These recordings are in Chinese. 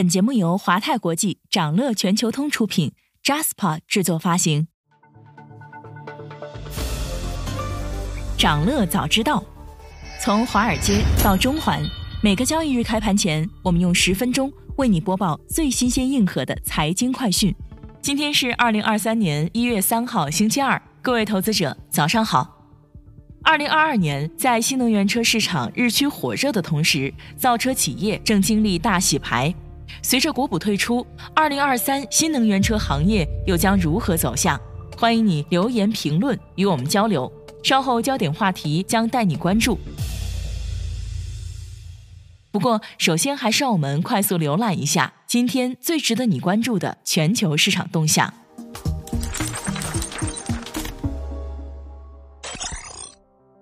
本节目由华泰国际、掌乐全球通出品，Jaspa 制作发行。掌乐早知道，从华尔街到中环，每个交易日开盘前，我们用十分钟为你播报最新鲜、硬核的财经快讯。今天是二零二三年一月三号，星期二，各位投资者早上好。二零二二年，在新能源车市场日趋火热的同时，造车企业正经历大洗牌。随着国补退出，二零二三新能源车行业又将如何走向？欢迎你留言评论与我们交流。稍后焦点话题将带你关注。不过，首先还是让我们快速浏览一下今天最值得你关注的全球市场动向。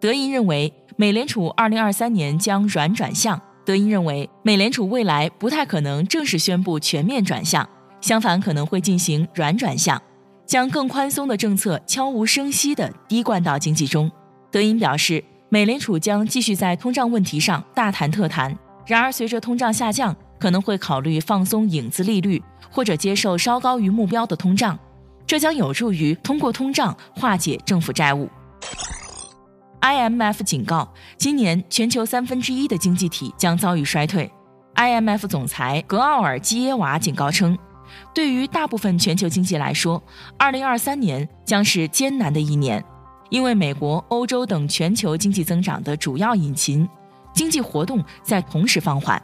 德银认为，美联储二零二三年将软转向。德银认为，美联储未来不太可能正式宣布全面转向，相反可能会进行软转向，将更宽松的政策悄无声息地滴灌到经济中。德银表示，美联储将继续在通胀问题上大谈特谈，然而随着通胀下降，可能会考虑放松影子利率，或者接受稍高于目标的通胀，这将有助于通过通胀化解政府债务。IMF 警告，今年全球三分之一的经济体将遭遇衰退。IMF 总裁格奥尔基耶娃警告称，对于大部分全球经济来说，2023年将是艰难的一年，因为美国、欧洲等全球经济增长的主要引擎经济活动在同时放缓，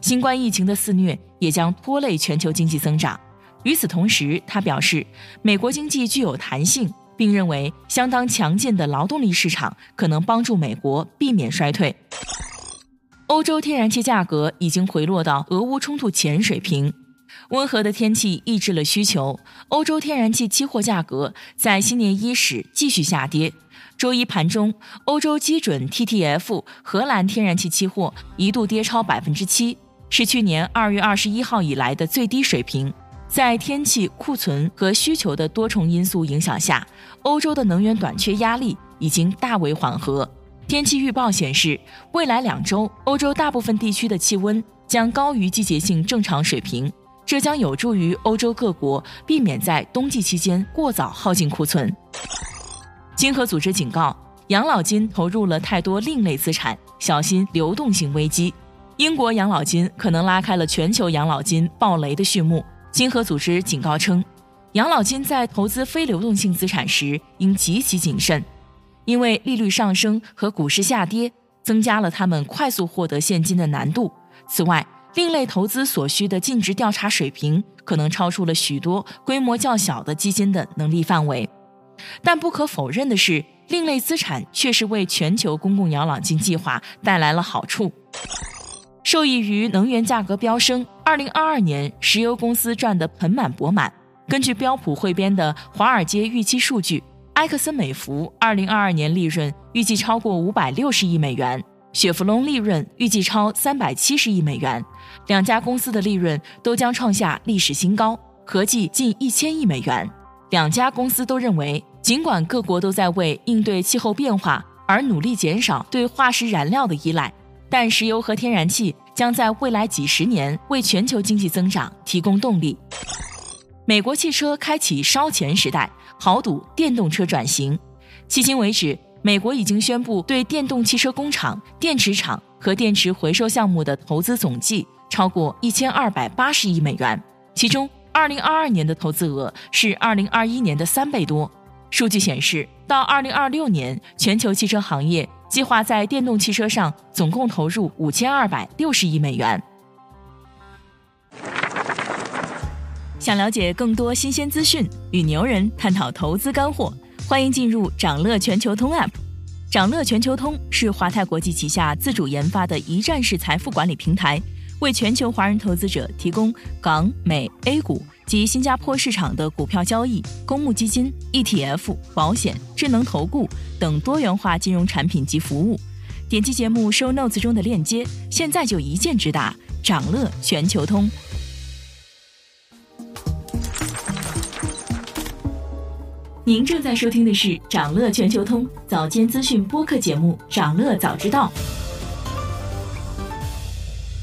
新冠疫情的肆虐也将拖累全球经济增长。与此同时，他表示，美国经济具有弹性。并认为，相当强劲的劳动力市场可能帮助美国避免衰退。欧洲天然气价格已经回落到俄乌冲突前水平，温和的天气抑制了需求。欧洲天然气期货价格在新年伊始继续下跌。周一盘中，欧洲基准 TTF 荷兰天然气期货一度跌超百分之七，是去年二月二十一号以来的最低水平。在天气、库存和需求的多重因素影响下，欧洲的能源短缺压力已经大为缓和。天气预报显示，未来两周欧洲大部分地区的气温将高于季节性正常水平，这将有助于欧洲各国避免在冬季期间过早耗尽库存。金合组织警告，养老金投入了太多另类资产，小心流动性危机。英国养老金可能拉开了全球养老金暴雷的序幕。经合组织警告称，养老金在投资非流动性资产时应极其谨慎，因为利率上升和股市下跌增加了他们快速获得现金的难度。此外，另类投资所需的尽职调查水平可能超出了许多规模较小的基金的能力范围。但不可否认的是，另类资产确实为全球公共养老金计划带来了好处。受益于能源价格飙升，二零二二年石油公司赚得盆满钵满。根据标普汇编的华尔街预期数据，埃克森美孚二零二二年利润预计超过五百六十亿美元，雪佛龙利润预计超三百七十亿美元。两家公司的利润都将创下历史新高，合计近一千亿美元。两家公司都认为，尽管各国都在为应对气候变化而努力减少对化石燃料的依赖，但石油和天然气。将在未来几十年为全球经济增长提供动力。美国汽车开启烧钱时代，豪赌电动车转型。迄今为止，美国已经宣布对电动汽车工厂、电池厂和电池回收项目的投资总计超过一千二百八十亿美元，其中二零二二年的投资额是二零二一年的三倍多。数据显示，到二零二六年，全球汽车行业。计划在电动汽车上总共投入五千二百六十亿美元。想了解更多新鲜资讯，与牛人探讨投资干货，欢迎进入掌乐全球通 App。掌乐全球通是华泰国际旗下自主研发的一站式财富管理平台，为全球华人投资者提供港、美、A 股。及新加坡市场的股票交易、公募基金、ETF、保险、智能投顾等多元化金融产品及服务。点击节目 show notes 中的链接，现在就一键直达掌乐全球通。您正在收听的是掌乐全球通早间资讯播客节目《掌乐早知道》。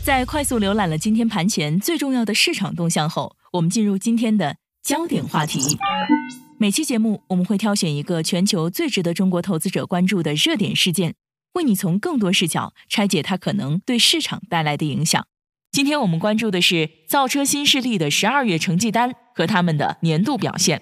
在快速浏览了今天盘前最重要的市场动向后，我们进入今天的焦点话题。每期节目我们会挑选一个全球最值得中国投资者关注的热点事件，为你从更多视角拆解它可能对市场带来的影响。今天我们关注的是造车新势力的十二月成绩单和他们的年度表现。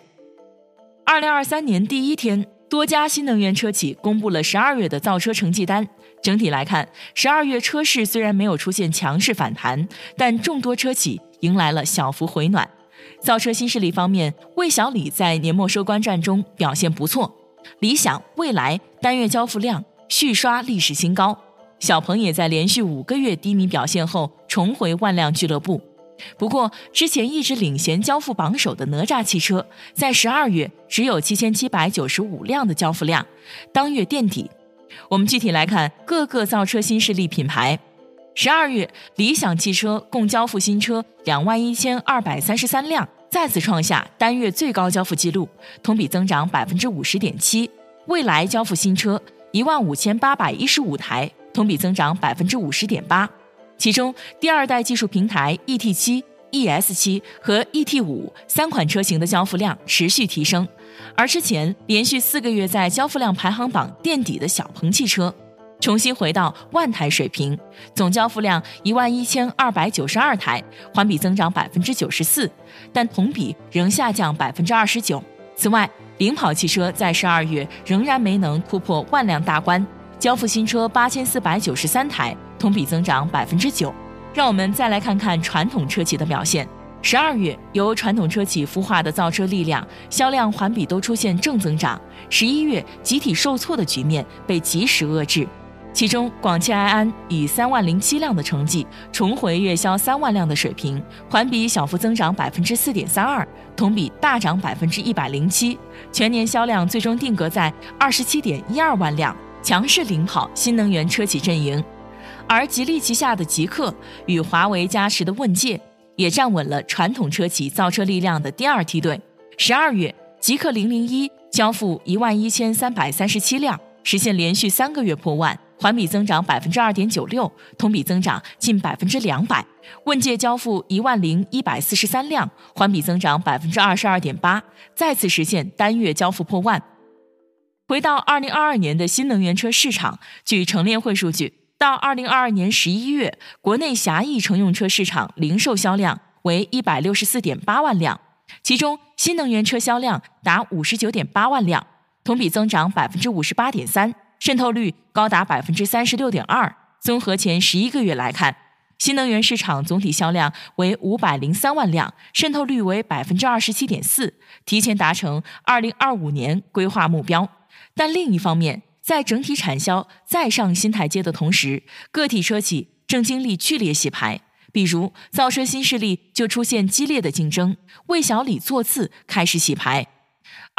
二零二三年第一天，多家新能源车企公布了十二月的造车成绩单。整体来看，十二月车市虽然没有出现强势反弹，但众多车企迎来了小幅回暖。造车新势力方面，魏小李在年末收官战中表现不错，理想、蔚来单月交付量续刷历史新高。小鹏也在连续五个月低迷表现后重回万辆俱乐部。不过，之前一直领衔交付榜首的哪吒汽车，在十二月只有七千七百九十五辆的交付量，当月垫底。我们具体来看各个造车新势力品牌。十二月，理想汽车共交付新车两万一千二百三十三辆，再次创下单月最高交付记录，同比增长百分之五十点七。蔚来交付新车一万五千八百一十五台。同比增长百分之五十点八，其中第二代技术平台 ET 七、ES 七和 ET 五三款车型的交付量持续提升，而之前连续四个月在交付量排行榜垫底的小鹏汽车，重新回到万台水平，总交付量一万一千二百九十二台，环比增长百分之九十四，但同比仍下降百分之二十九。此外，领跑汽车在十二月仍然没能突破万辆大关。交付新车八千四百九十三台，同比增长百分之九。让我们再来看看传统车企的表现。十二月，由传统车企孵化的造车力量销量环比都出现正增长。十一月，集体受挫的局面被及时遏制。其中，广汽埃安以三万零七辆的成绩重回月销三万辆的水平，环比小幅增长百分之四点三二，同比大涨百分之一百零七，全年销量最终定格在二十七点一二万辆。强势领跑新能源车企阵营，而吉利旗下的极氪与华为加持的问界也站稳了传统车企造车力量的第二梯队。十二月，极氪零零一交付一万一千三百三十七辆，实现连续三个月破万，环比增长百分之二点九六，同比增长近百分之两百。问界交付一万零一百四十三辆，环比增长百分之二十二点八，再次实现单月交付破万。回到二零二二年的新能源车市场，据乘联会数据，到二零二二年十一月，国内狭义乘用车市场零售销量为一百六十四点八万辆，其中新能源车销量达五十九点八万辆，同比增长百分之五十八点三，渗透率高达百分之三十六点二。综合前十一个月来看，新能源市场总体销量为五百零三万辆，渗透率为百分之二十七点四，提前达成二零二五年规划目标。但另一方面，在整体产销再上新台阶的同时，个体车企正经历剧烈洗牌。比如，造车新势力就出现激烈的竞争，魏小李座次开始洗牌。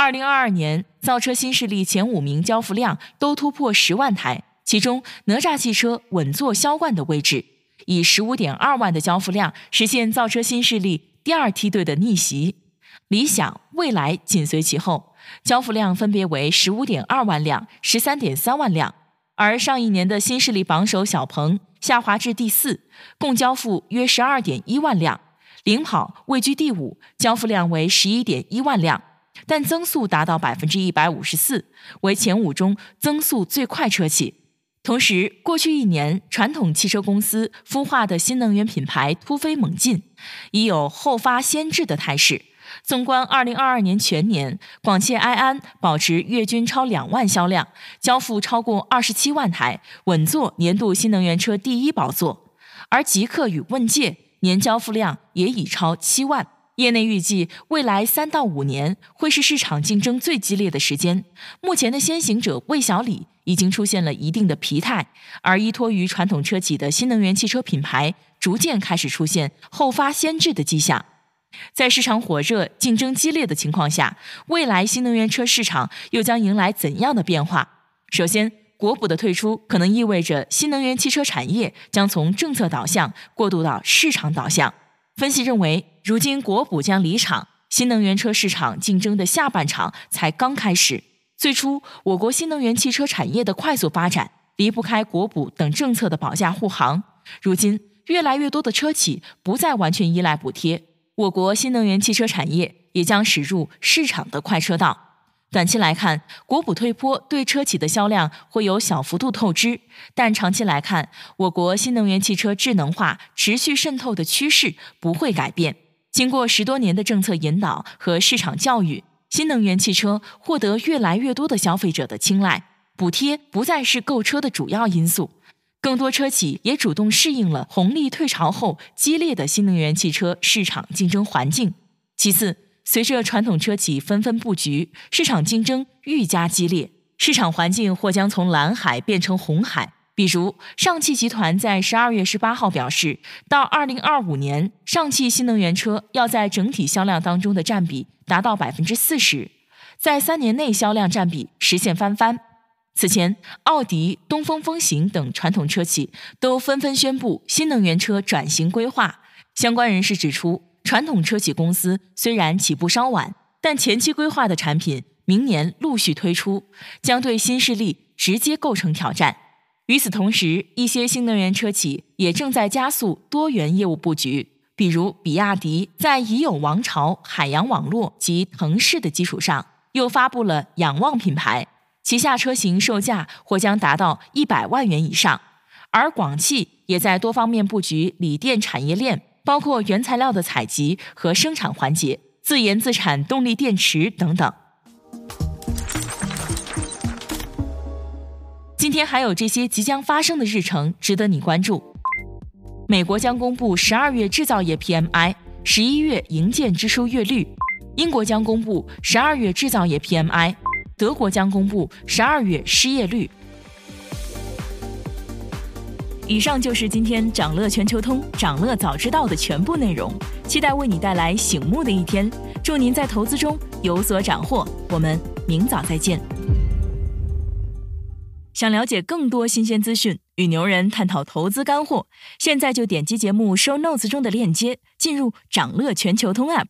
二零二二年，造车新势力前五名交付量都突破十万台，其中哪吒汽车稳坐销冠的位置，以十五点二万的交付量实现造车新势力第二梯队的逆袭。理想、蔚来紧随其后，交付量分别为十五点二万辆、十三点三万辆。而上一年的新势力榜首小鹏下滑至第四，共交付约十二点一万辆。领跑位居第五，交付量为十一点一万辆，但增速达到百分之一百五十四，为前五中增速最快车企。同时，过去一年传统汽车公司孵化的新能源品牌突飞猛进，已有后发先至的态势。纵观二零二二年全年，广汽埃安保持月均超两万销量，交付超过二十七万台，稳坐年度新能源车第一宝座。而极氪与问界年交付量也已超七万。业内预计，未来三到五年会是市场竞争最激烈的时间。目前的先行者魏小李已经出现了一定的疲态，而依托于传统车企的新能源汽车品牌，逐渐开始出现后发先至的迹象。在市场火热、竞争激烈的情况下，未来新能源车市场又将迎来怎样的变化？首先，国补的退出可能意味着新能源汽车产业将从政策导向过渡到市场导向。分析认为，如今国补将离场，新能源车市场竞争的下半场才刚开始。最初，我国新能源汽车产业的快速发展离不开国补等政策的保驾护航。如今，越来越多的车企不再完全依赖补贴，我国新能源汽车产业也将驶入市场的快车道。短期来看，国补退坡对车企的销量会有小幅度透支，但长期来看，我国新能源汽车智能化持续渗透的趋势不会改变。经过十多年的政策引导和市场教育，新能源汽车获得越来越多的消费者的青睐，补贴不再是购车的主要因素，更多车企也主动适应了红利退潮后激烈的新能源汽车市场竞争环境。其次，随着传统车企纷纷布局，市场竞争愈加激烈，市场环境或将从蓝海变成红海。比如，上汽集团在十二月十八号表示，到二零二五年，上汽新能源车要在整体销量当中的占比达到百分之四十，在三年内销量占比实现翻番。此前，奥迪、东风风行等传统车企都纷纷宣布新能源车转型规划。相关人士指出。传统车企公司虽然起步稍晚，但前期规划的产品明年陆续推出，将对新势力直接构成挑战。与此同时，一些新能源车企也正在加速多元业务布局，比如比亚迪在已有王朝、海洋网络及腾势的基础上，又发布了仰望品牌，旗下车型售价或将达到一百万元以上。而广汽也在多方面布局锂电产业链。包括原材料的采集和生产环节、自研自产动力电池等等。今天还有这些即将发生的日程值得你关注：美国将公布十二月制造业 PMI、十一月营建支出月率；英国将公布十二月制造业 PMI；德国将公布十二月失业率。以上就是今天掌乐全球通、掌乐早知道的全部内容，期待为你带来醒目的一天。祝您在投资中有所斩获，我们明早再见。想了解更多新鲜资讯，与牛人探讨投资干货，现在就点击节目 show notes 中的链接，进入掌乐全球通 app。